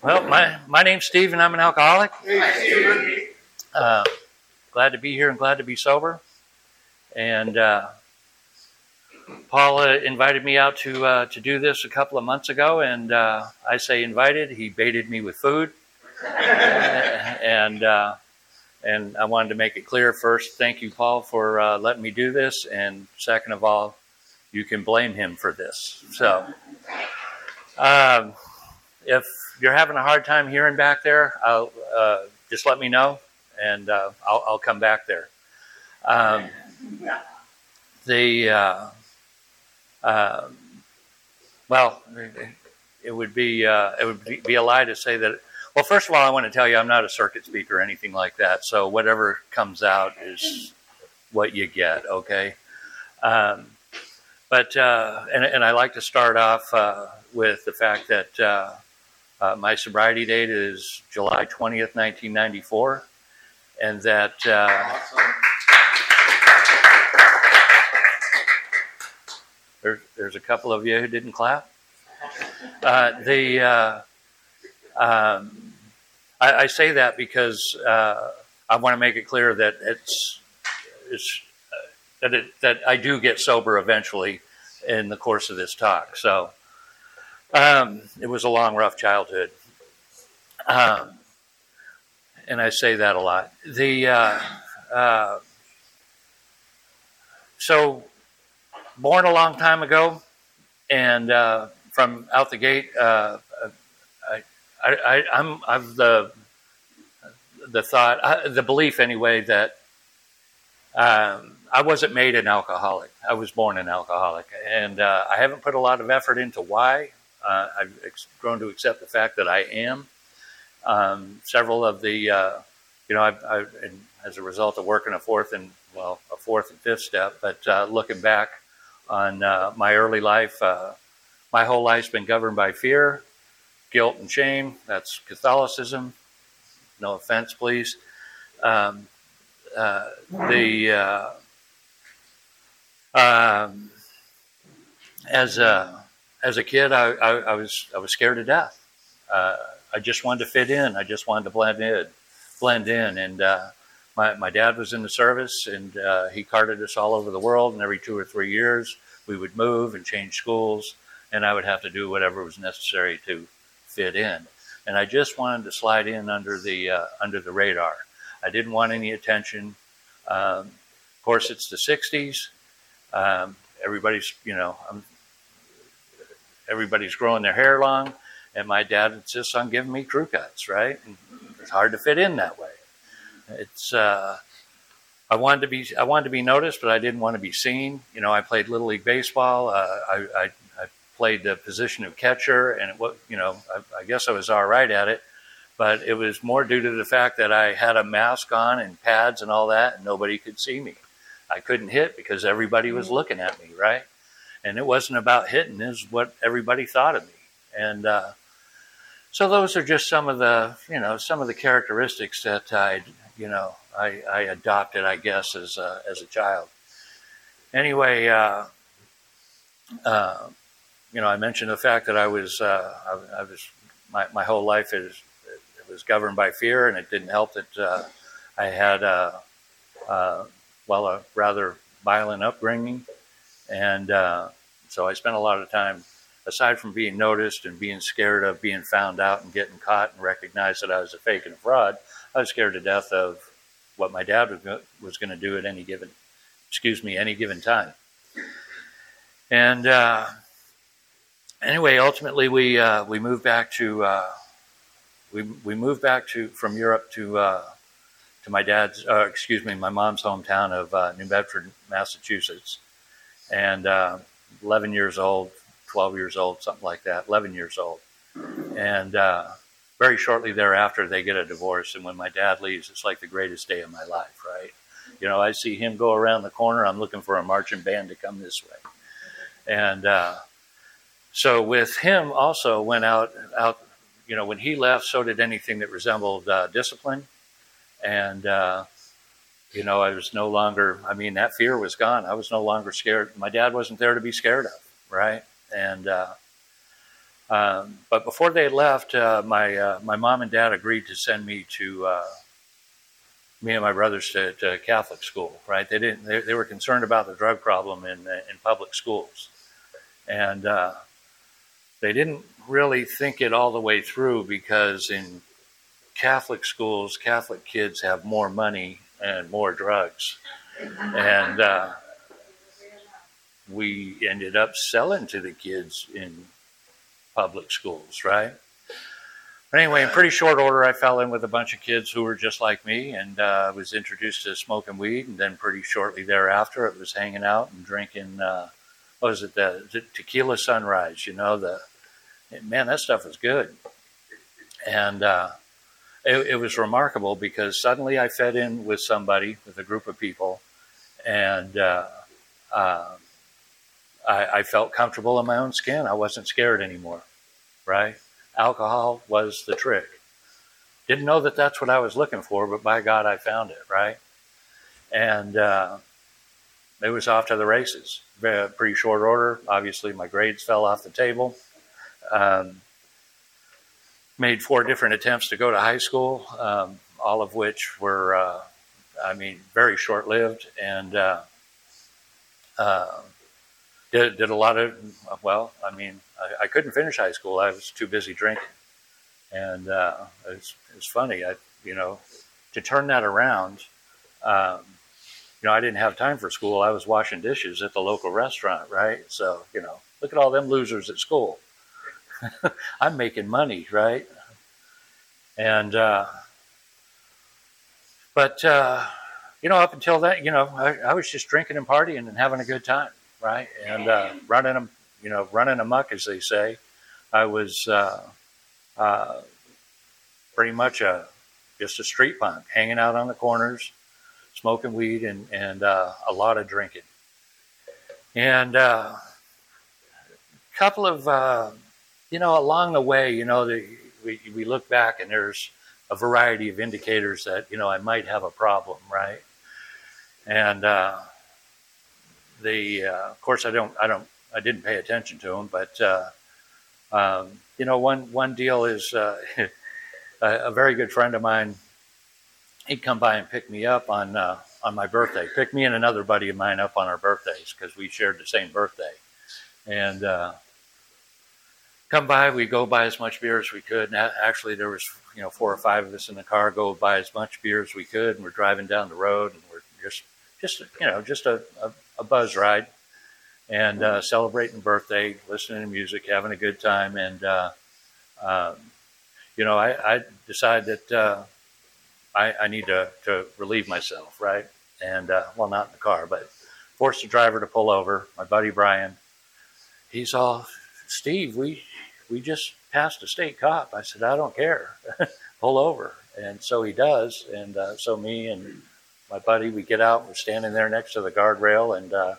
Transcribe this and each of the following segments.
Well, my, my name's Steve, and I'm an alcoholic. Uh, glad to be here and glad to be sober. And uh, Paul invited me out to uh, to do this a couple of months ago, and uh, I say invited. He baited me with food, and uh, and I wanted to make it clear first. Thank you, Paul, for uh, letting me do this, and second of all, you can blame him for this. So, um, if you're having a hard time hearing back there, I'll, uh, just let me know, and uh, I'll, I'll, come back there. Um, the uh, uh well, it would be uh, it would be a lie to say that. Well, first of all, I want to tell you I'm not a circuit speaker or anything like that. So whatever comes out is what you get. Okay. Um, but uh, and, and I like to start off with the fact that uh, my sobriety date is July 20th, 1994, and that. Uh, there, there's a couple of you who didn't clap. Uh, the uh, um, I, I, say that because uh, I want to make it clear that it's it's uh, that it, that I do get sober eventually in the course of this talk. So um, it was a long, rough childhood. Um, and I say that a lot. The uh, uh, so born a long time ago, and uh, from out the gate, uh, I, I, I'm I've the the thought, uh, the belief anyway that um, I wasn't made an alcoholic. I was born an alcoholic, and uh, I haven't put a lot of effort into why. Uh, I've grown to accept the fact that I am. Um, several of the, uh, you know, I've, I've, as a result of working a fourth and well, a fourth and fifth step, but uh, looking back on uh, my early life, uh, my whole life's been governed by fear, guilt, and shame. That's Catholicism. No offense, please. Um, uh, the um, as a as a kid, I, I, I, was I was scared to death. Uh, I just wanted to fit in. I just wanted to blend in, blend in. And uh, my my dad was in the service, and uh, he carted us all over the world. And every two or three years, we would move and change schools, and I would have to do whatever was necessary to fit in. And I just wanted to slide in under the uh, under the radar. I didn't want any attention. Um, of course, it's the '60s. Um, everybody's, you know, I'm everybody's growing their hair long, and my dad insists on giving me crew cuts. Right? And it's hard to fit in that way. It's uh, I wanted to be I wanted to be noticed, but I didn't want to be seen. You know, I played little league baseball. Uh, I, I, I, played the position of catcher, and it, you know, I, I guess I was all right at it. But it was more due to the fact that I had a mask on and pads and all that, and nobody could see me. I couldn't hit because everybody was looking at me, right? And it wasn't about hitting is what everybody thought of me. And uh, so those are just some of the you know some of the characteristics that i you know i, I adopted i guess as a, as a child. Anyway uh, uh, you know i mentioned the fact that i was uh, I, I, was my, my whole life is it was governed by fear and it didn't help that uh, i had a, well a rather violent upbringing. And uh, so I spent a lot of time, aside from being noticed and being scared of being found out and getting caught and recognized that I was a fake and a fraud, I was scared to death of what my dad was going to do at any given, excuse me, any given time. And uh, anyway, ultimately we uh, we moved back to uh, we we moved back to from Europe to uh, to my dad's uh, excuse me my mom's hometown of uh, New Bedford, Massachusetts, and uh, 11 years old, 12 years old, something like that, 11 years old. And uh, very shortly thereafter, they get a divorce. And when my dad leaves, it's like the greatest day of my life, right? You know, I see him go around the corner. I'm looking for a marching band to come this way. And uh, so with him also went out, out, you know, when he left, so did anything that resembled uh, discipline. And, uh, you know, I was no longer, I mean, that fear was gone. I was no longer scared. My dad wasn't there to be scared of, right? And uh, Um, but before they left, uh, my uh, my mom and dad agreed to send me to uh, me and my brothers to, to, Catholic school. Right? They didn't. They, they, were concerned about the drug problem in in public schools, and uh, they didn't really think it all the way through because in Catholic schools, Catholic kids have more money and more drugs, and uh, we ended up selling to the kids in public schools, right? But anyway, in pretty short order, I fell in with a bunch of kids who were just like me and uh, was introduced to smoking weed. And then, pretty shortly thereafter, it was hanging out and drinking, uh, what was it, the, the tequila sunrise, you know, the man, that stuff was good. And uh, it, it, was remarkable because suddenly I fed in with somebody, with a group of people, and uh, uh, I, I felt comfortable in my own skin. I wasn't scared anymore right? Alcohol was the trick. Didn't know that that's what I was looking for, but by God, I found it, right? And uh, it was off to the races. Pretty short order. Obviously, my grades fell off the table. Um, made four different attempts to go to high school, um, all of which were, uh, I mean, very short lived. And uh, uh did, did a lot of, well, I mean, I, I, couldn't finish high school. I was too busy drinking. And uh, it's, it's funny, I, you know, to turn that around, um, you know, I didn't have time for school. I was washing dishes at the local restaurant, right? So, you know, look at all them losers at school. I'm making money, right? And, uh, but, uh, you know, up until that, you know, I, I was just drinking and partying and having a good time right? And uh, running them, you know, running amok, as they say. I was uh, uh, pretty much a just a street punk, hanging out on the corners, smoking weed, and and uh, a lot of drinking. And a couple of, uh, you know, along the way, you know, the, we we look back and there's a variety of indicators that you know I might have a problem, right? And uh, the uh, of course I don't I don't I didn't pay attention to them, but uh, um, you know one one deal is uh, a, a, very good friend of mine. He'd come by and pick me up on uh, on my birthday. Pick me and another buddy of mine up on our birthdays because we shared the same birthday, and uh, come by. We go buy as much beer as we could. And actually, there was you know four or five of us in the car. Go buy as much beer as we could, and we're driving down the road, and we're just just you know just a, a a buzz ride and uh, celebrating birthday, listening to music, having a good time. And, uh, um, you know, I, I decided that uh, I, I, need to, to relieve myself, right? And, uh, well, not in the car, but forced the driver to pull over. My buddy Brian, he's all, Steve, we, we just passed a state cop. I said, I don't care. pull over. And so he does. And uh, so me and my buddy, we get out, we're standing there next to the guardrail, and uh,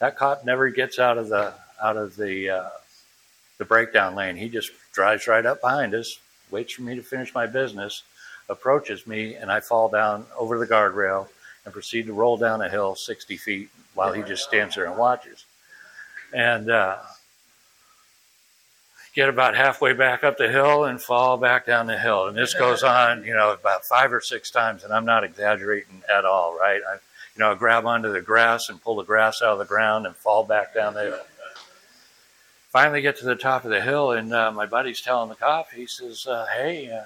that cop never gets out of the out of the uh, the breakdown lane. He just drives right up behind us, waits for me to finish my business, approaches me, and I fall down over the guardrail and proceed to roll down a hill 60 feet while he just stands there and watches. And uh, get about halfway back up the hill and fall back down the hill. And this goes on, you know, about five or six times, and I'm not exaggerating at all, right? I, you know, I grab onto the grass and pull the grass out of the ground and fall back down the hill. Finally, get to the top of the hill, and uh, my buddy's telling the cop, he says, uh, "Hey, uh,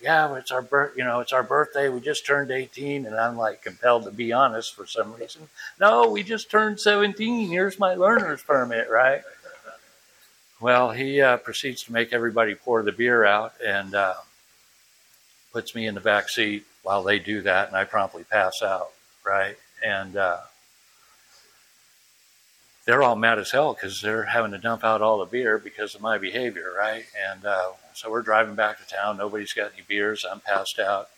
yeah, it's our birth, you know, it's our birthday. We just turned 18." And I'm like compelled to be honest for some reason. No, we just turned 17. Here's my learner's permit, right? Well, he uh, proceeds to make everybody pour the beer out and uh, puts me in the back seat while they do that, and I promptly pass out, right? And uh, they're all mad as hell because they're having to dump out all the beer because of my behavior, right? And uh, so we're driving back to town. Nobody's got any beers. I'm passed out.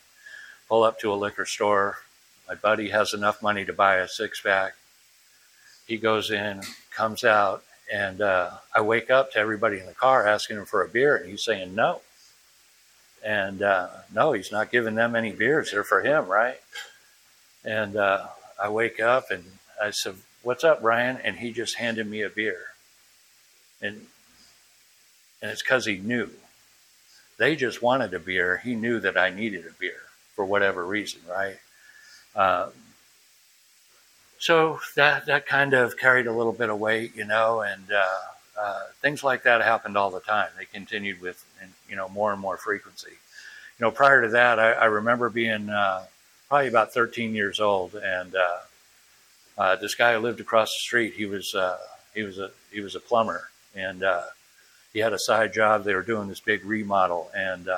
Pull up to a liquor store. My buddy has enough money to buy a six pack. He goes in, comes out, and uh, I wake up to everybody in the car asking him for a beer, and he's saying no. And uh, no, he's not giving them any beers. They're for him, right? And uh, I wake up and I said, What's up, Brian? And he just handed me a beer. And and it's because he knew. They just wanted a beer. He knew that I needed a beer for whatever reason, right? So that that kind of carried a little bit of weight, you know, and uh, uh, things like that happened all the time. They continued with, you know, more and more frequency. You know, prior to that, I, I remember being uh, probably about 13 years old, and uh, uh, this guy who lived across the street, he was uh, he was a he was a plumber, and he had a side job. They were doing this big remodel, and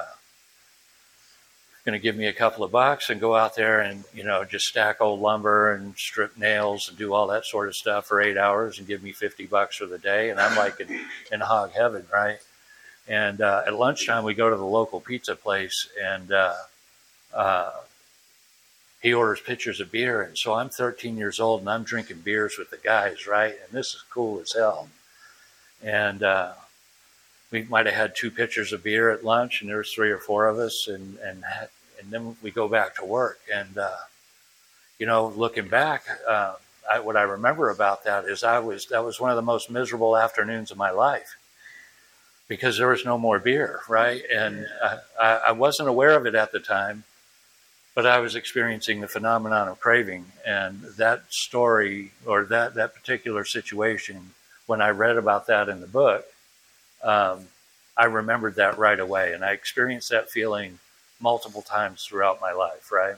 going to give me a couple of bucks and go out there and you know just stack old lumber and strip nails and do all that sort of stuff for eight hours and give me 50 bucks for the day. And i'm like in, in hog heaven right? And uh, at lunchtime we go to the local pizza place and uh, uh, he orders pitchers of beer. And so i'm 13 years old and i'm drinking beers with the guys right? And this is cool as hell. And uh, we might have had two pitchers of beer at lunch, and there was three or four of us, and and and then we go back to work. And uh, you know, looking back, uh, I, what I remember about that is I was that was one of the most miserable afternoons of my life because there was no more beer, right? And I, I wasn't aware of it at the time, but I was experiencing the phenomenon of craving, and that story or that that particular situation when I read about that in the book um, I remembered that right away, and I experienced that feeling multiple times throughout my life. Right.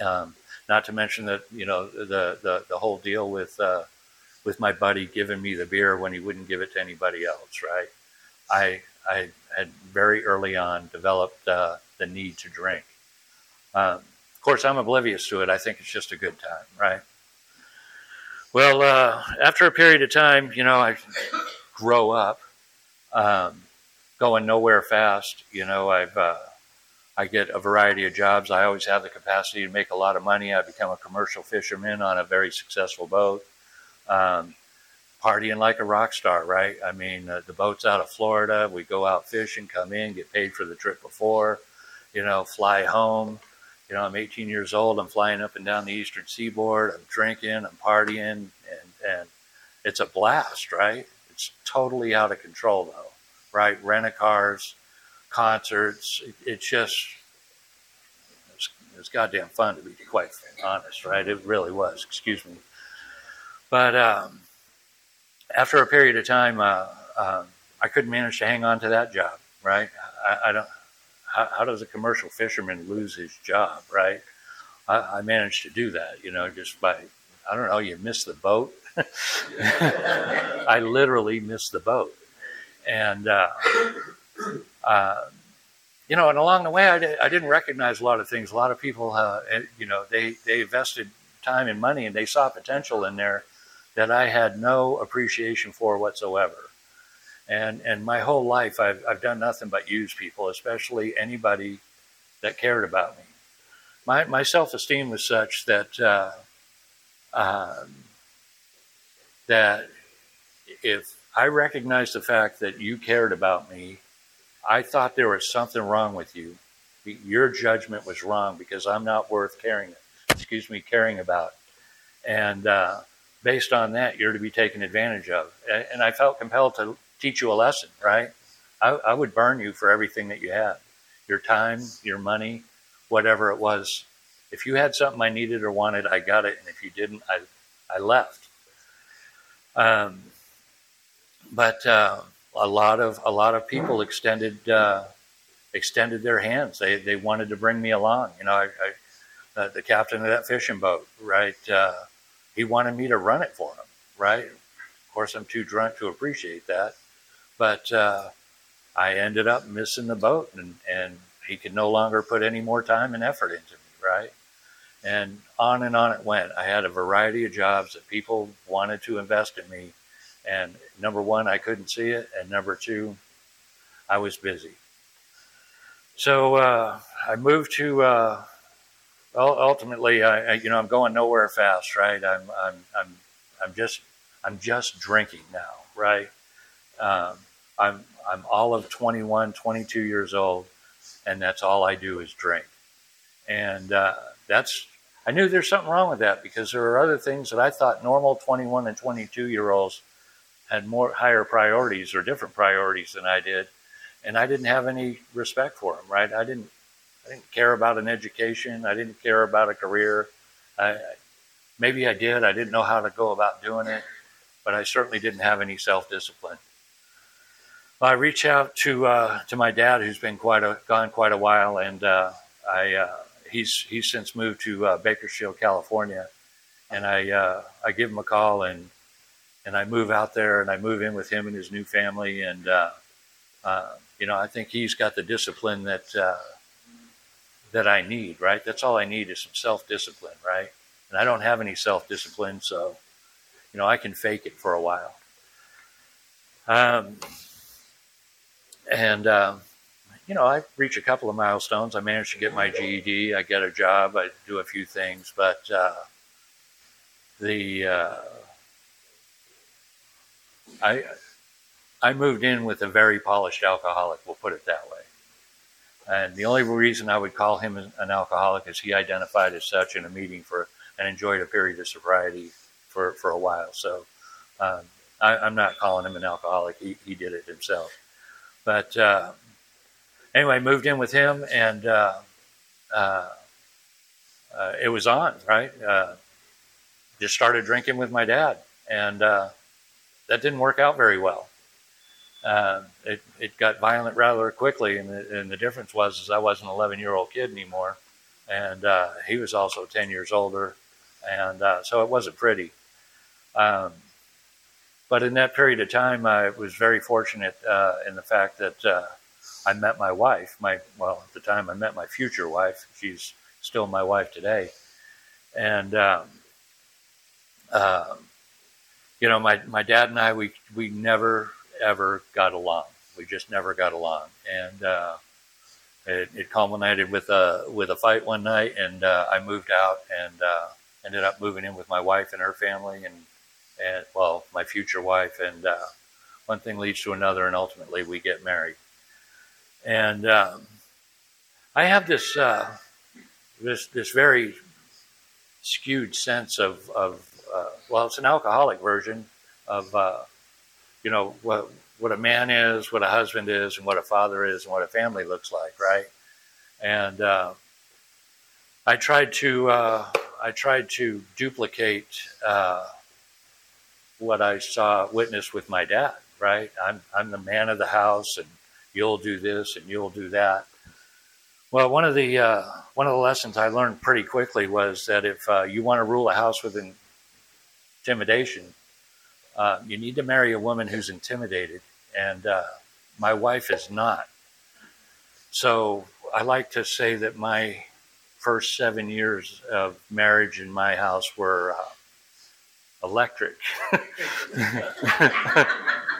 Um, not to mention that you know the the, the whole deal with uh, with my buddy giving me the beer when he wouldn't give it to anybody else. Right. I I had very early on developed uh, the need to drink. Um, of course, I'm oblivious to it. I think it's just a good time, right? Well, uh, after a period of time, you know, I grow up um, going nowhere fast. You know, I've uh, I get a variety of jobs. I always have the capacity to make a lot of money. I become a commercial fisherman on a very successful boat, um, partying like a rock star. Right? I mean, uh, the boat's out of Florida. We go out fishing, come in, get paid for the trip before. You know, fly home. You know, I'm 18 years old. I'm flying up and down the eastern seaboard. I'm drinking. I'm partying, and and it's a blast, right? Totally out of control, though, right? Rent a cars, concerts. It, it's just, it's, it's goddamn fun to be quite honest, right? It really was. Excuse me. But um, after a period of time, uh, uh, I couldn't manage to hang on to that job, right? I, I don't. How, how, does a commercial fisherman lose his job, right? I, I managed to do that, you know, just by I don't know. You miss the boat, I literally missed the boat. And, uh, uh, you know, and along the way, I, did, I didn't recognize a lot of things. A lot of people, uh, you know, they, they invested time and money and they saw potential in there that I had no appreciation for whatsoever. And, and my whole life, I've, I've done nothing but use people, especially anybody that cared about me. My, my self esteem was such that uh, um, that if I recognized the fact that you cared about me, I thought there was something wrong with you. Your judgment was wrong because I'm not worth caring, excuse me, caring about. And uh, based on that, you're to be taken advantage of. And I felt compelled to teach you a lesson, right? I, I would burn you for everything that you had your time, your money, whatever it was. If you had something I needed or wanted, I got it. And if you didn't, I, I left. Um, but uh, a lot of a lot of people extended uh, extended their hands. They they wanted to bring me along. You know, I, I, uh, the captain of that fishing boat, right? Uh, he wanted me to run it for him, right? Of course, I'm too drunk to appreciate that, but uh, I ended up missing the boat, and and he could no longer put any more time and effort into me, right? And on and on it went. I had a variety of jobs that people wanted to invest in me. And number one, I couldn't see it. And number two, I was busy. So uh, I moved to, uh, well, ultimately, I, I, you know, I'm going nowhere fast, right? I'm, I'm, I'm, I'm just, I'm just drinking now, right? Um, I'm, I'm all of 21, 22 years old, and that's all I do is drink. And uh, that's I knew there's something wrong with that because there are other things that I thought normal 21 and 22 year olds had more higher priorities or different priorities than I did, and I didn't have any respect for them. Right? I didn't. I didn't care about an education. I didn't care about a career. I, maybe I did. I didn't know how to go about doing it, but I certainly didn't have any self discipline. I reached out to uh, to my dad, who's been quite a gone quite a while, and uh, I uh, he's he's since moved to uh, Bakersfield, California, and I uh, I give him a call and and I move out there and I move in with him and his new family, and uh, you know I think he's got the discipline that that I need. Right, that's all I need is some self discipline. Right, and I don't have any self discipline, so you know I can fake it for a while. Um, and, uh, you know, I reach a couple of milestones. I managed to get my GED. I get a job. I do a few things. But uh, the uh, I I moved in with a very polished alcoholic. We'll put it that way. And the only reason I would call him an alcoholic is he identified as such in a meeting for and enjoyed a period of sobriety for, for a while. So um, I, am not calling him an alcoholic. He, he did it himself. But uh, anyway, moved in with him, and uh, uh, uh it was on, right? Uh, just started drinking with my dad, and uh, that didn't work out very well. it, it got violent rather quickly, and the, and the difference was is I wasn't an 11 year old kid anymore, and he was also 10 years older, and so it wasn't pretty. Um, but in that period of time, I was very fortunate uh, in the fact that uh, I met my wife. My well, at the time, I met my future wife. She's still my wife today, and um, uh, you know, my my dad and I, we we never ever got along. We just never got along, and uh, it, it, culminated with a with a fight one night, and uh, I moved out and uh, ended up moving in with my wife and her family, and and well, my future wife, and uh, one thing leads to another, and ultimately we get married. And um, I have this uh, this this very skewed sense of of uh, well, it's an alcoholic version of uh, you know what what a man is, what a husband is, and what a father is, and what a family looks like, right? And uh, I tried to uh, I tried to duplicate what I saw witnessed with my dad. Right, I'm I'm the man of the house, and you'll do this and you'll do that. Well, one of the uh, one of the lessons I learned pretty quickly was that if uh, you want to rule a house with intimidation, uh, you need to marry a woman who's intimidated, and uh, my wife is not. So I like to say that my first seven years of marriage in my house were uh, electric.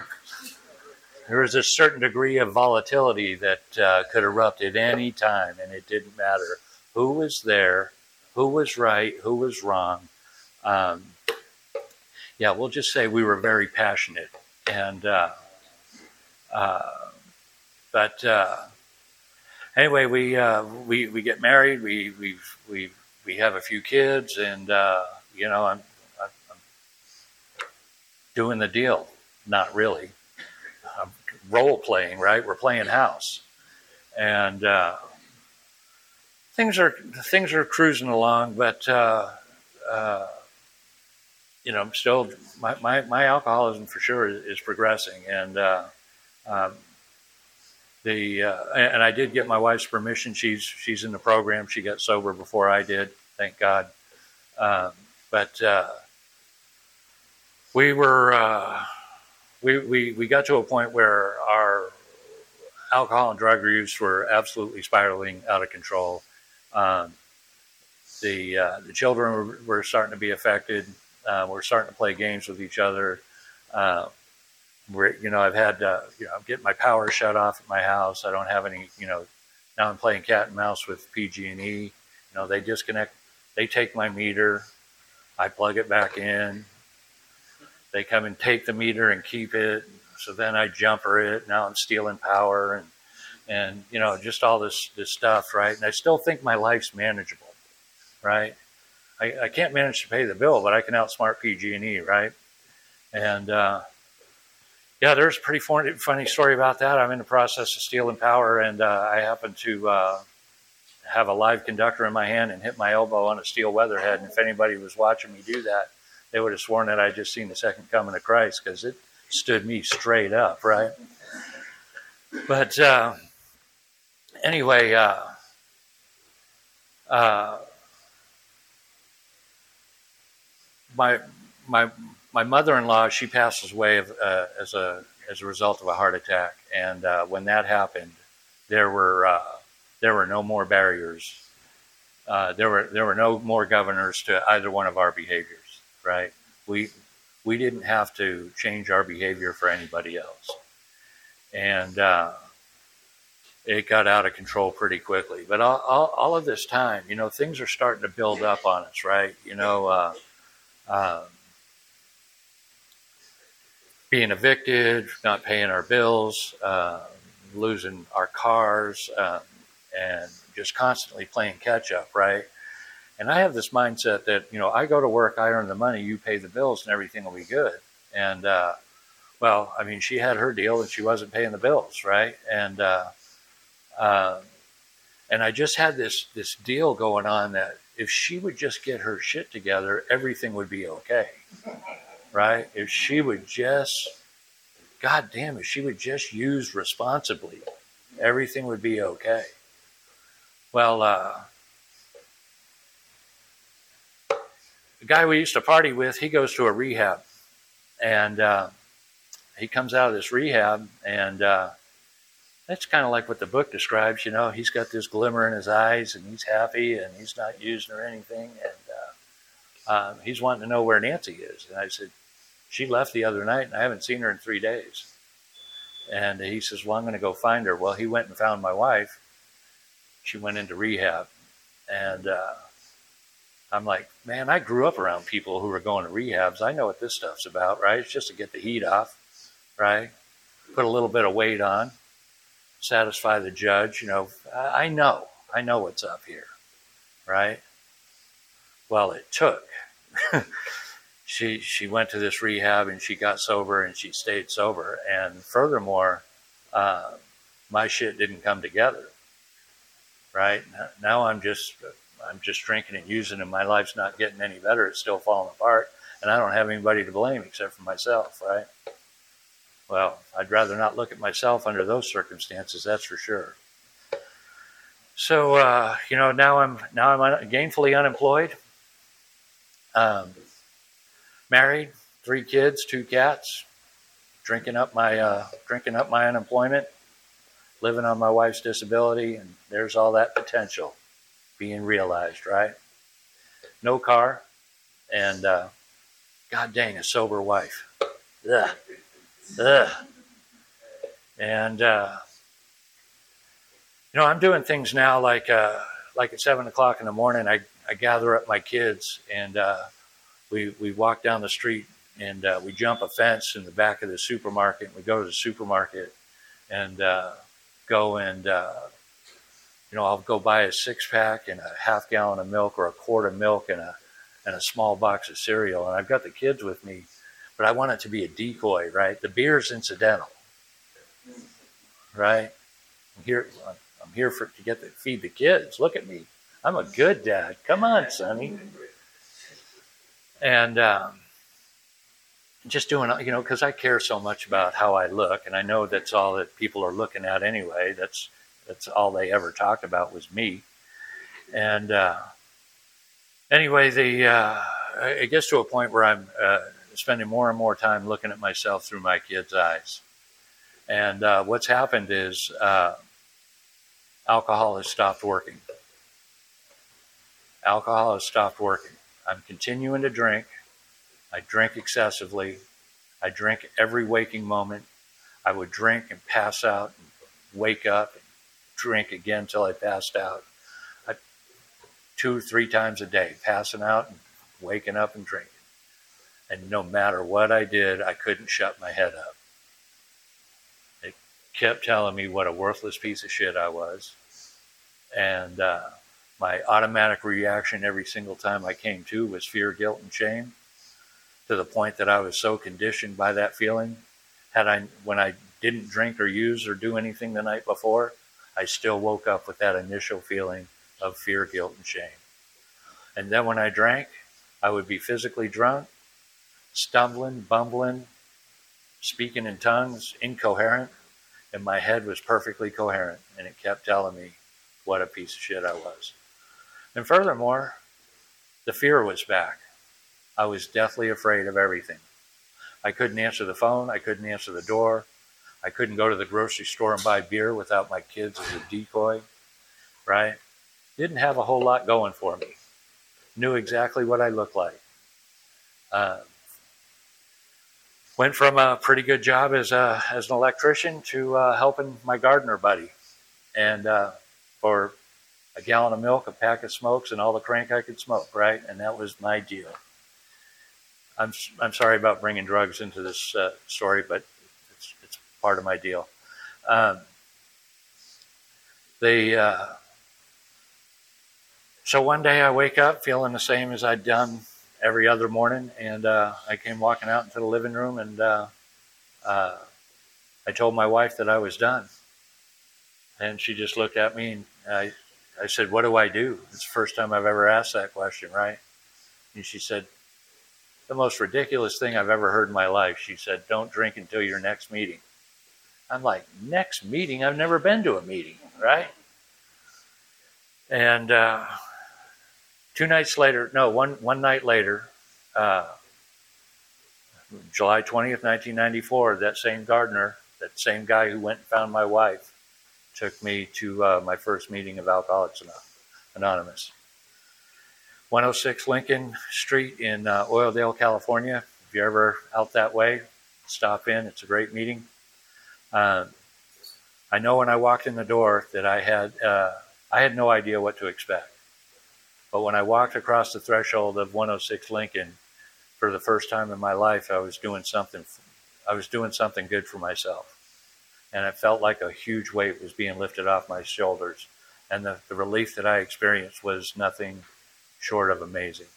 there was a certain degree of volatility that uh, could erupt at any time, and it didn't matter who was there, who was right, who was wrong. Um, yeah, we'll just say we were very passionate, and uh, uh, but uh, anyway, we uh, we we get married, we we we we have a few kids, and uh, you know, I'm doing the deal. Not really. Role playing, right? We're playing house, and uh, things are things are cruising along. But uh, uh, you know, still my, my, my alcoholism for sure is, is progressing, and uh, um, the uh, and I did get my wife's permission. She's she's in the program. She got sober before I did, thank God. Um, but uh, we were uh, we, we we got to a point where our alcohol and drug use were absolutely spiraling out of control. Um, the uh, the children were, were, starting to be affected. Uh, we're starting to play games with each other. Uh, we're, you know, I've had uh, you know, I'm getting my power shut off at my house. I don't have any, you know. Now I'm playing cat and mouse with PG&E. You know, they disconnect. They take my meter. I plug it back in. They come and take the meter and keep it. So then I jumper it. Now I'm stealing power and and you know just all this this stuff, right? And I still think my life's manageable, right? I, I can't manage to pay the bill, but I can outsmart PG&E, right? And uh, yeah, there's a pretty funny funny story about that. I'm in the process of stealing power, and uh, I happen to uh, have a live conductor in my hand and hit my elbow on a steel weatherhead. And if anybody was watching me do that, they would have sworn that I just seen the second coming of Christ because it stood me straight up, right? But uh, anyway, uh, uh, my my my mother-in-law she passes away uh, as a as a result of a heart attack, and uh, when that happened, there were uh, there were no more barriers. There were there were no more governors to either one of our behaviors. Right? We we didn't have to change our behavior for anybody else, and uh, it got out of control pretty quickly. But all, all, all, of this time, you know, things are starting to build up on us, right? You know, uh, um, being evicted, not paying our bills, uh, losing our cars, um, and just constantly playing catch up, right? And I have this mindset that, you know, I go to work, I earn the money, you pay the bills, and everything will be good. And, uh, well, I mean, she had her deal and she wasn't paying the bills, right? And, uh, uh, and I just had this this deal going on that if she would just get her shit together, everything would be okay. Right? If she would just, God damn, if she would just use responsibly, everything would be okay. Well, uh, the guy we used to party with, he goes to a rehab. And uh, he comes out of this rehab, and uh, that's kind of like what the book describes. You know, he's got this glimmer in his eyes, and he's happy, and he's not used or anything, and uh, um, he's wanting to know where Nancy is. And I said, she left the other night, and I haven't seen her in three days. And he says, well, I'm going to go find her. Well, he went and found my wife. She went into rehab, and uh, I'm like, man, I grew up around people who were going to rehabs. I know what this stuff's about, right? It's just to get the heat off, right? Put a little bit of weight on satisfy the judge. You know, I know, I know what's up here, right? Well, it took. she she went to this rehab and she got sober and she stayed sober. And furthermore, uh, my shit didn't come together. Right now, I'm just I'm just drinking and using, and my life's not getting any better. It's still falling apart, and I don't have anybody to blame except for myself. Right? Well, I'd rather not look at myself under those circumstances, that's for sure. So, uh, you know, now I'm now I'm gainfully unemployed, um, married, three kids, two cats, drinking up my uh, drinking up my unemployment, living on my wife's disability, and there's all that potential being realized, right? No car, and uh, God dang, a sober wife. Ugh. Ugh. And uh, you know, I'm doing things now like uh, like at seven o'clock in the morning. I, I gather up my kids and uh, we we walk down the street and uh, we jump a fence in the back of the supermarket. And we go to the supermarket and uh, go and uh, you know I'll go buy a six pack and a half gallon of milk or a quart of milk and a and a small box of cereal. And I've got the kids with me but I want it to be a decoy, right? The beer's incidental, right? I'm here. I'm here for to get to feed the kids. Look at me. I'm a good dad. Come on, Sonny. And um, just doing, you know, because I care so much about how I look, and I know that's all that people are looking at anyway. That's that's all they ever talked about was me. And uh, anyway, the uh, it gets to a point where I'm uh, spending more and more time looking at myself through my kids' eyes. And uh, what's happened is uh, alcohol has stopped working. Alcohol has stopped working. I'm continuing to drink. I drink excessively. I drink every waking moment. I would drink and pass out and wake up drink again until I passed out. I, two, three times a day, passing out and waking up and drinking. And no matter what I did, I couldn't shut my head up. It kept telling me what a worthless piece of shit I was. And uh, my automatic reaction every single time I came to was fear, guilt, and shame to the point that I was so conditioned by that feeling had I when I didn't drink or use or do anything the night before, I still woke up with that initial feeling of fear, guilt, and shame. And then when I drank, I would be physically drunk, stumbling, bumbling, speaking in tongues, incoherent, and my head was perfectly coherent, and it kept telling me what a piece of shit I was. And furthermore, the fear was back. I was deathly afraid of everything. I couldn't answer the phone. I couldn't answer the door. I couldn't go to the grocery store and buy beer without my kids as a decoy, right? Didn't have a whole lot going for me. Knew exactly what I looked like. Uh, went from a pretty good job as a, as an electrician to uh, helping my gardener buddy, and uh, for a gallon of milk, a pack of smokes, and all the crank I could smoke, right? And that was my deal. I'm I'm sorry about bringing drugs into this uh, story, but part of my deal. Um, they uh, so one day I wake up feeling the same as I'd done every other morning, and uh, I came walking out into the living room, and uh, uh, I told my wife that I was done, and she just looked at me, and I I said, "What do I do?" It's the first time I've ever asked that question, right? And she said, "The most ridiculous thing I've ever heard in my life." She said, "Don't drink until your next meeting." I'm like, "Next meeting? I've never been to a meeting, right?" And uh, two nights later, no, one one night later, uh, July 20th, 1994, that same gardener, that same guy who went and found my wife, took me to uh, my first meeting of Alcoholics Anonymous. 106 Lincoln Street in uh, Oildale, California. If you're ever out that way, stop in. It's a great meeting. Um, I know when I walked in the door that I had uh, I had no idea what to expect. But when I walked across the threshold of 106 Lincoln for the first time in my life, I was doing something. I was doing something good for myself and it felt like a huge weight was being lifted off my shoulders. And the, the relief that I experienced was nothing short of amazing.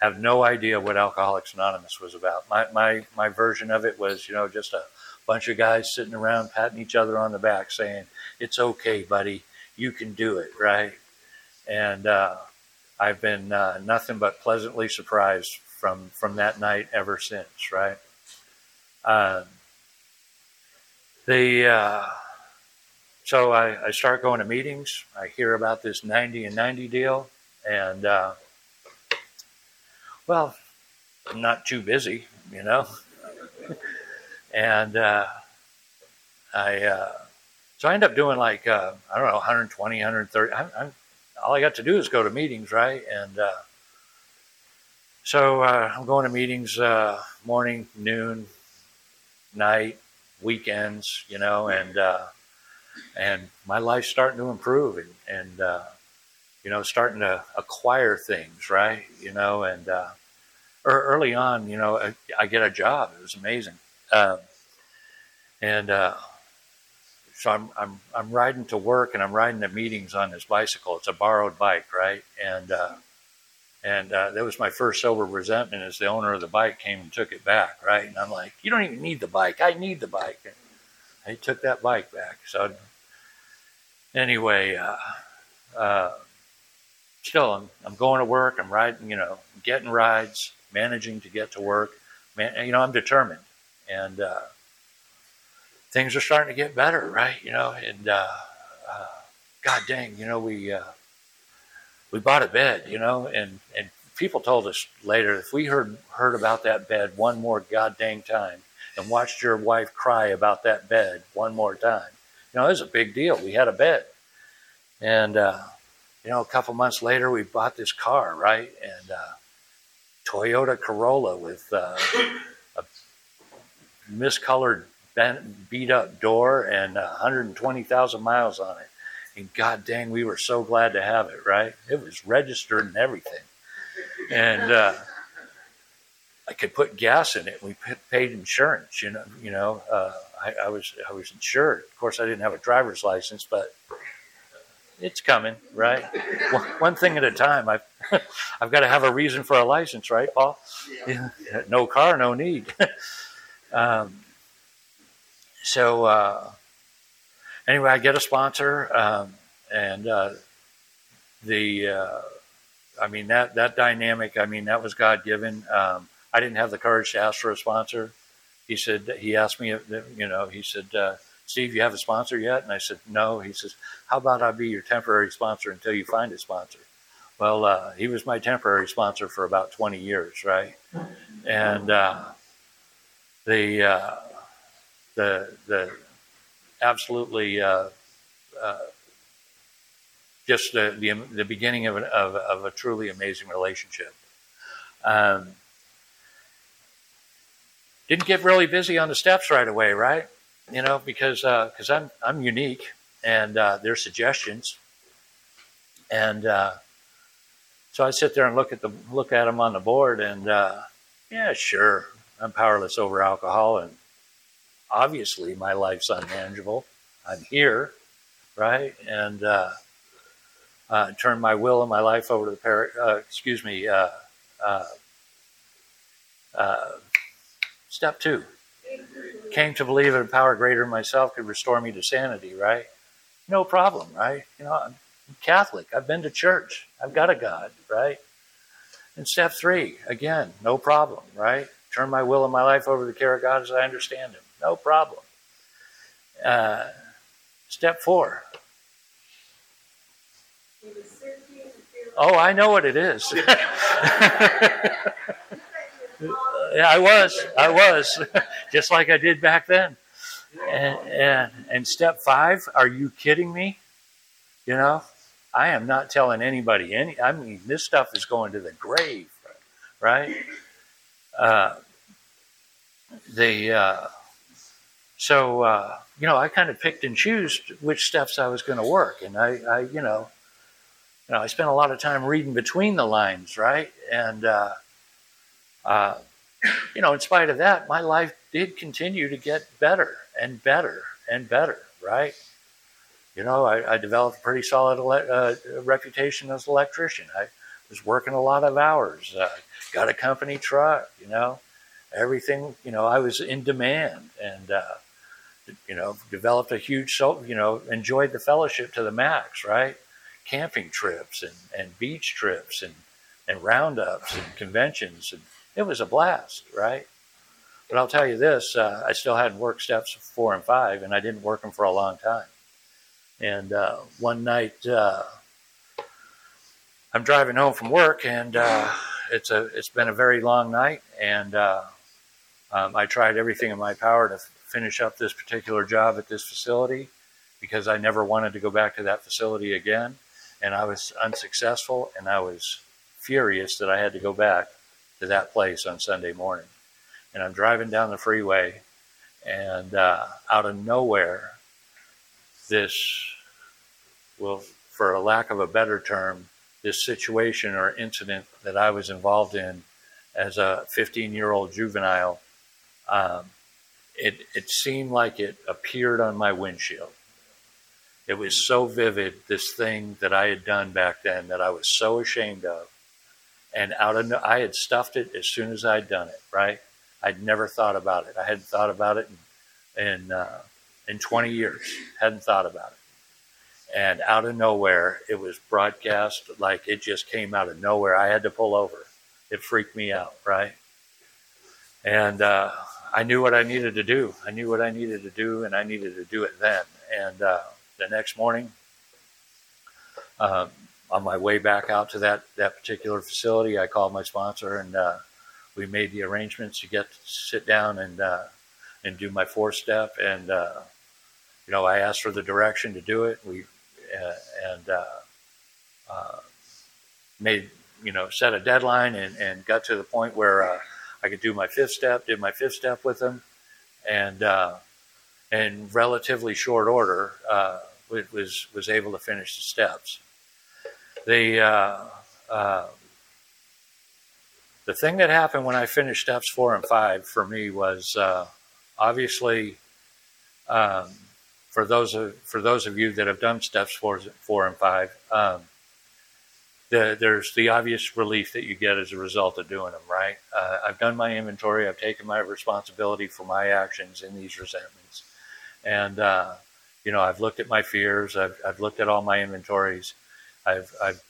I have no idea what Alcoholics Anonymous was about. My, my, my version of it was, you know, just a bunch of guys sitting around patting each other on the back saying, It's okay, buddy. You can do it, right? And uh, I've been uh, nothing but pleasantly surprised from, from that night ever since, right? Um, the uh, so I, I, start going to meetings. I hear about this 90 and 90 deal, and uh, well, I'm not too busy, you know. and uh, I uh, so I end up doing like uh, I don't know 120, 130. I, I, all I got to do is go to meetings, right? And uh, so I'm going to meetings morning, noon, night weekends, you know, and uh, and my life's starting to improve and and uh, you know starting to acquire things, right? You know, and uh, early on, you know, I, I, get a job. It was amazing, um, and uh, so I'm I'm I'm riding to work and I'm riding to meetings on this bicycle. It's a borrowed bike, right? And uh, and uh, that was my first sober resentment as the owner of the bike came and took it back, right? And I'm like, you don't even need the bike. I need the bike. And he took that bike back. So anyway, uh, uh, still, I'm, I'm going to work. I'm riding, you know, getting rides, managing to get to work. Man, you know, I'm determined. And uh, things are starting to get better, right? You know, and uh, uh, God dang, you know, we we bought a bed, you know, and, and people told us later if we heard heard about that bed one more god dang time and watched your wife cry about that bed one more time, you know, it was a big deal. We had a bed, and uh, you know, a couple months later, we bought this car, right, and uh, Toyota Corolla with uh, a miscolored, bent, beat up door and 120,000 miles on it. And god dang, we were so glad to have it, right? It was registered and everything. And uh, I could put gas in it. We paid insurance, you know. You know, uh, I, I, was I was insured. Of course, I didn't have a driver's license, but it's coming, right? one, thing at a time. I've I've got to have a reason for a license, right, Paul? Yeah. No car, no need. um, so uh, anyway, I get a sponsor, um, and uh, the uh, I mean that that dynamic. I mean that was God given. Um, I didn't have the courage to ask for a sponsor. He said he asked me, you know, he said, uh, "Steve, you have a sponsor yet?" And I said, "No." He says, "How about I be your temporary sponsor until you find a sponsor?" Well, uh, he was my temporary sponsor for about 20 years, right? And uh, the uh, the the absolutely uh, uh, just the, the, the beginning of, an, of, of, a truly amazing relationship. Um, didn't get really busy on the steps right away, right? You know, because because uh, I'm I'm unique and uh, their suggestions, and uh, so I sit there and look at the look at them on the board, and yeah, sure, I'm powerless over alcohol, and obviously my life's unmanageable. I'm here, right, and uh, uh, turn my will and my life over to the par- uh, excuse me. Uh, uh, uh, step two came to believe that a power greater than myself could restore me to sanity. Right, no problem. Right, you know, I'm Catholic. I've been to church. I've got a God. Right. And step three, again, no problem. Right, turn my will and my life over to the care of God as I understand Him. No problem. step four. Oh, I know what it is. I was. I was. Just like I did back then. And, and, and step five, are you kidding me? You know, I am not telling anybody any. I mean, this stuff is going to the grave, right? Uh, the uh, so uh, you know, I kind of picked and chose which steps I was going to work, and I, I, you know, you know, I spent a lot of time reading between the lines, right? And, uh, uh, you know, in spite of that, my life did continue to get better and better and better, right? You know, I, I developed a pretty solid ele- uh, reputation as an electrician. I was working a lot of hours, uh, got a company truck, you know, everything, you know, I was in demand and, uh, you know, developed a huge, so, you know, enjoyed the fellowship to the max, right? camping trips and, and beach trips and, and roundups and conventions. And it was a blast, right? But I'll tell you this uh, I still hadn't worked steps four and five, and I didn't work them for a long time. And uh, one night, uh, I'm driving home from work, and uh, it's a it's been a very long night, and uh, um, I tried everything in my power to finish up this particular job at this facility because I never wanted to go back to that facility again and I was unsuccessful, and I was furious that I had to go back to that place on Sunday morning. And I'm driving down the freeway, and uh, out of nowhere, this, well, for a lack of a better term, this situation or incident that I was involved in as a 15 year old juvenile, um, it, it seemed like it appeared on my windshield. It was so vivid, this thing that I had done back then that I was so ashamed of. And out of I had stuffed it as soon as I'd done it, right? I'd never thought about it. I hadn't thought about it in in, uh, in 20 years. Hadn't thought about it. And out of nowhere, it was broadcast like it just came out of nowhere. I had to pull over. It freaked me out, right? And uh, I knew what I needed to do. I knew what I needed to do, and I needed to do it then. And uh, the next morning, uh, on my way back out to that, that particular facility, I called my sponsor and uh, we made the arrangements to get to sit down and uh, and do my four step. And uh, you know, I asked for the direction to do it. We uh, and made you know set a deadline and, and got to the point where I could do my fifth step. Did my fifth step with them, and in relatively short order, uh, was was able to finish the steps. The uh, uh, the thing that happened when I finished steps four and five for me was uh, obviously um, for those of for those of you that have done steps four four and five. Um, the, there's the obvious relief that you get as a result of doing them, right? Uh, I've done my inventory. I've taken my responsibility for my actions in these resentments And, uh, you know, I've looked at my fears. I've, I've looked at all my inventories. I've, I've,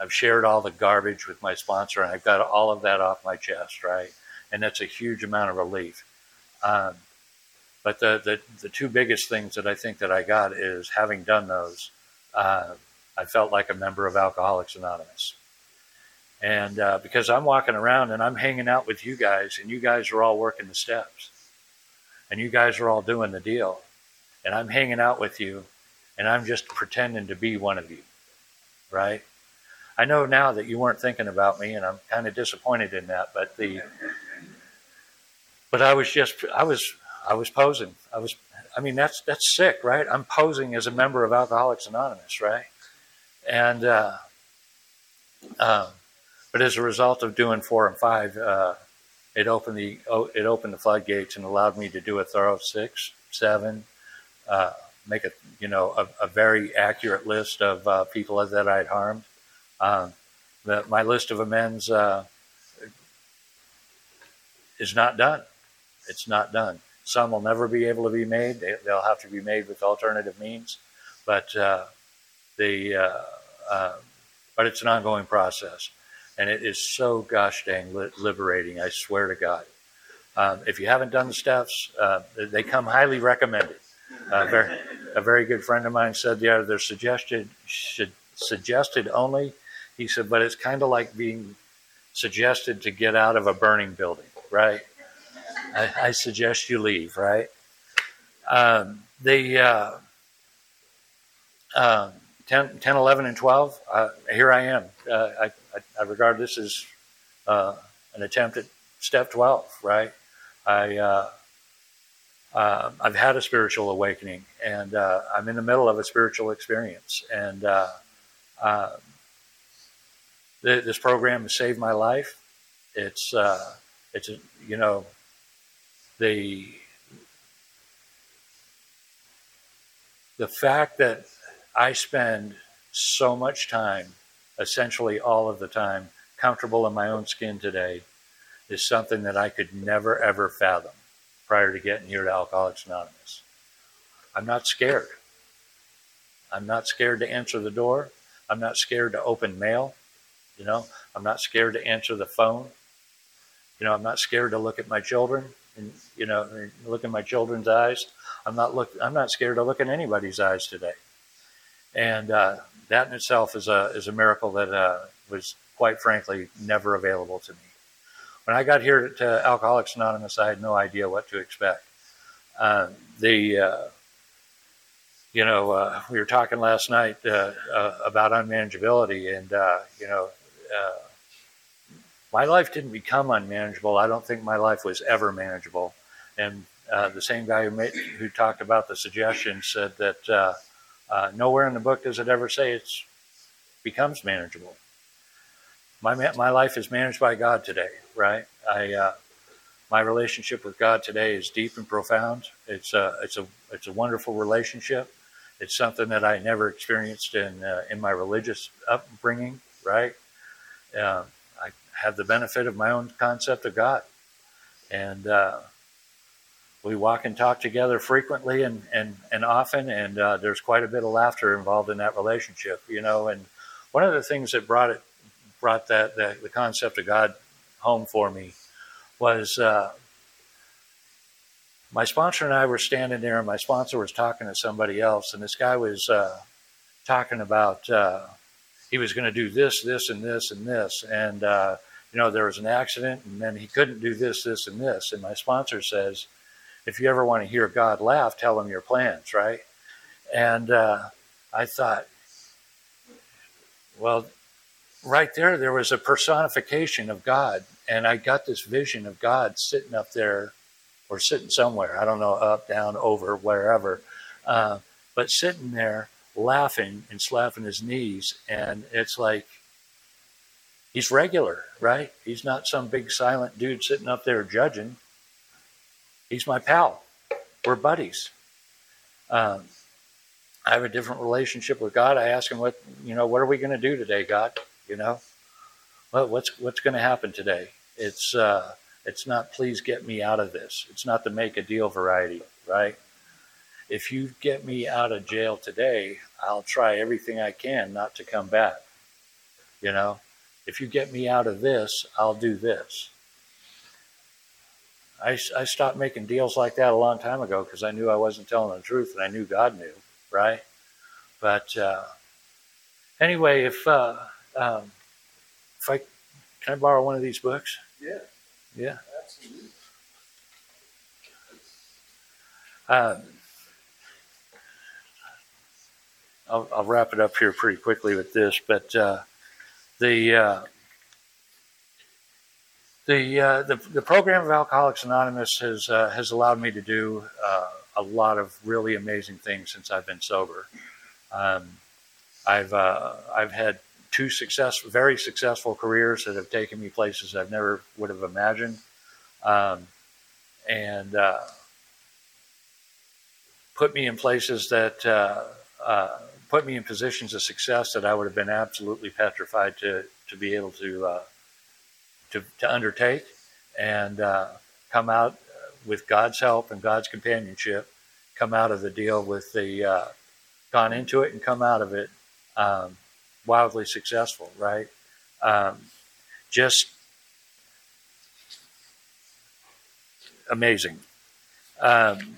I've shared all the garbage with my sponsor and I've got all of that off my chest, right? And that's a huge amount of relief. Um, but the, the, the two biggest things that I think that I got is having done those, uh, I felt like a member of Alcoholics Anonymous. And uh, because I'm walking around and I'm hanging out with you guys, and you guys are all working the steps, and you guys are all doing the deal, and I'm hanging out with you, and I'm just pretending to be one of you, right? I know now that you weren't thinking about me, and I'm kind of disappointed in that. But the, but I was just, I was, I was posing. I was, I mean, that's that's sick, right? I'm posing as a member of Alcoholics Anonymous, right? And, uh, um, but as a result of doing four and five, uh, it opened the it opened the floodgates and allowed me to do a thorough six, seven, uh, make a you know a, a, very accurate list of uh, people that I'd harmed. Um, the, my list of amends uh, is not done. It's not done. Some will never be able to be made. They, will have to be made with alternative means, but uh, the uh, uh, but it's an ongoing process, and it is so gosh dang liberating. I swear to God. Um, if you haven't done the steps, uh, they come highly recommended. Uh, very, a very good friend of mine said, "Yeah, they're suggested should, suggested only." He said, "But it's kind of like being suggested to get out of a burning building, right?" I, I suggest you leave, right? Um, the uh, uh, 10, 10, 11, and 12, uh, here I am. Uh, I, I, regard this as uh, an attempt at step 12, right? I, uh, I've had a spiritual awakening, and I'm in the middle of a spiritual experience. And um, th- this program has saved my life. It's, it's you know, the the fact that I spend so much time, essentially all of the time, comfortable in my own skin today is something that I could never ever fathom prior to getting here to Alcoholics Anonymous. I'm not scared. I'm not scared to answer the door. I'm not scared to open mail. You know, I'm not scared to answer the phone. You know, I'm not scared to look at my children and you know look in my children's eyes. I'm not look. I'm not scared to look in anybody's eyes today, and uh, that in itself is a is a miracle that uh, was quite frankly never available to me. When I got here to Alcoholics Anonymous, I had no idea what to expect. Uh, the you know, uh, we were talking last night uh, uh, about unmanageability, and you know, my life didn't become unmanageable. I don't think my life was ever manageable. And the same guy who, made, who talked about the suggestion said that uh, nowhere in the book does it ever say it becomes manageable. My my life is managed by God today, right? I uh, my relationship with God today is deep and profound. It's a it's a it's a wonderful relationship. It's something that I never experienced in uh, in my religious upbringing, right? Um, I have the benefit of my own concept of God. And uh, we walk and talk together frequently and, and, and often, and uh, there's quite a bit of laughter involved in that relationship, you know. And one of the things that brought it, brought that, the, the concept of God home for me was uh, my sponsor and I were standing there, and my sponsor was talking to somebody else, and this guy was uh, talking about uh, he was going to do this, this, and this, and this. And, uh, you know, there was an accident and then he couldn't do this, this, and this. And my sponsor says, if you ever want to hear God laugh, tell him your plans, right? And uh, I thought, well, right there, there was a personification of God. And I got this vision of God sitting up there or sitting somewhere. I don't know, up, down, over, wherever. Uh, but sitting there laughing and slapping his knees. And it's like, he's regular, right? He's not some big silent dude sitting up there judging. He's my pal. We're buddies. Um, I have a different relationship with God. I ask him, what, you know, what are we going to do today, God? You know, well, what's, what's going to happen today? It's, uh, it's not, please get me out of this. It's not the make a deal variety, right? if you get me out of jail today, I'll try everything I can not to come back. You know, if you get me out of this, I'll do this. I, I stopped making deals like that a long time ago because I knew I wasn't telling the truth and I knew God knew, right? But uh, anyway, if uh, um, if I can I borrow one of these books? Yeah. Yeah. Absolutely. Um, I'll, I'll, wrap it up here pretty quickly with this, but uh, the, uh, the, uh, the the program of Alcoholics Anonymous has uh, has allowed me to do uh, a lot of really amazing things since I've been sober. Um, I've uh, I've had two success, very successful careers that have taken me places I've never would have imagined, um, and put me in places that uh, uh, put me in positions of success that I would have been absolutely petrified to to be able to uh, to, to undertake and uh, come out with God's help and God's companionship, come out of the deal with the uh, gone into it and come out of it um, wildly successful, right? Um, just amazing. Um,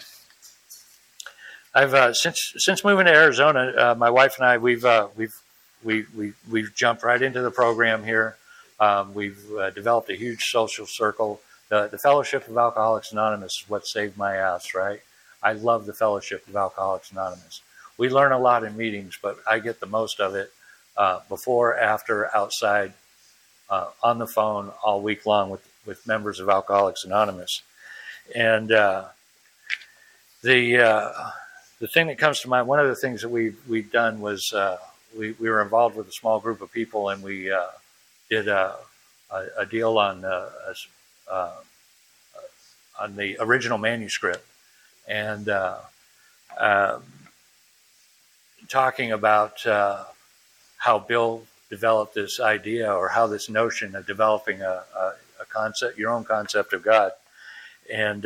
I've uh, since since moving to Arizona, uh, my wife and I we've uh, we've we, we we've jumped right into the program here. Um, we've uh, developed a huge social circle. The, the Fellowship of Alcoholics Anonymous is what saved my ass, right? I love the Fellowship of Alcoholics Anonymous. We learn a lot in meetings, but I get the most of it uh, before, after, outside, uh, on the phone all week long with with members of Alcoholics Anonymous, and the the thing that comes to mind, one of the things that we we've done was uh, we we were involved with a small group of people, and we uh, did a, a, a, deal on uh, uh on the original manuscript, and uh, um, talking about uh, how Bill developed this idea or how this notion of developing a, a, a concept, your own concept of God, and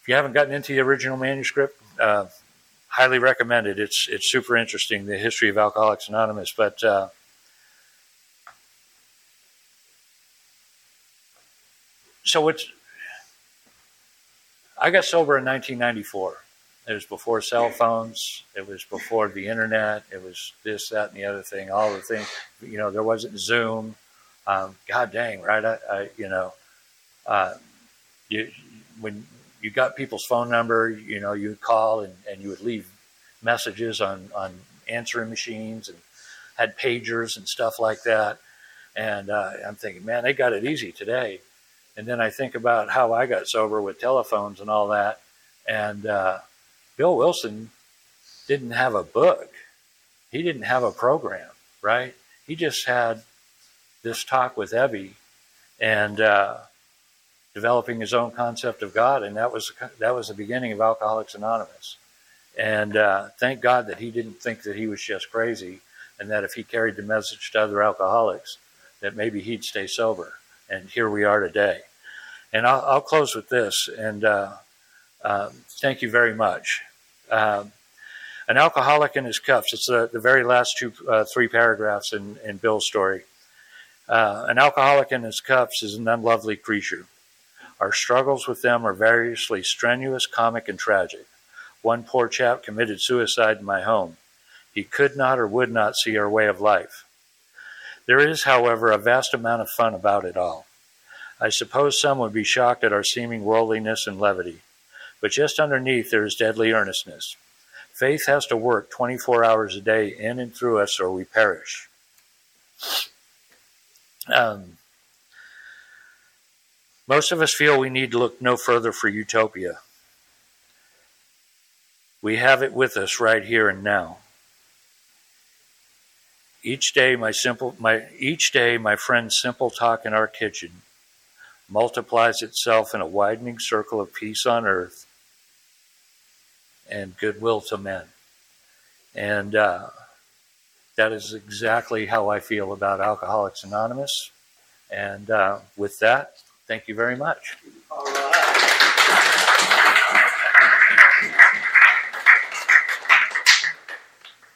if you haven't gotten into the original manuscript, uh, highly recommend it. It's it's super interesting, the history of Alcoholics Anonymous. But uh, so it's I got sober in 1994. It was before cell phones. It was before the internet. It was this, that, and the other thing. All the things, you know, there wasn't Zoom. Um, God dang, right? I, I you know, uh, you when you got people's phone number, you know, you would call and, and you would leave messages on, on answering machines and had pagers and stuff like that. And uh, I'm thinking, man, they got it easy today. And then I think about how I got sober with telephones and all that. And uh, Bill Wilson didn't have a book, he didn't have a program, right? He just had this talk with Ebby. And, uh, developing his own concept of God, and that was that was the beginning of Alcoholics Anonymous. And uh, thank God that he didn't think that he was just crazy, and that if he carried the message to other alcoholics, that maybe he'd stay sober. And here we are today. And I'll, I'll close with this, and uh, um, thank you very much. Um, an alcoholic in his cups. It's the, the very last two, uh, three paragraphs in, in Bill's story. Uh, an alcoholic in his cups is an unlovely creature. Our struggles with them are variously strenuous, comic, and tragic. One poor chap committed suicide in my home. He could not or would not see our way of life. There is, however, a vast amount of fun about it all. I suppose some would be shocked at our seeming worldliness and levity, but just underneath there is deadly earnestness. Faith has to work 24 hours a day in and through us, or we perish. Um, most of us feel we need to look no further for utopia. We have it with us right here and now. Each day, my simple, my each day, my friend's simple talk in our kitchen multiplies itself in a widening circle of peace on earth and goodwill to men. And uh, that is exactly how I feel about Alcoholics Anonymous. And uh, with that, Thank you very much.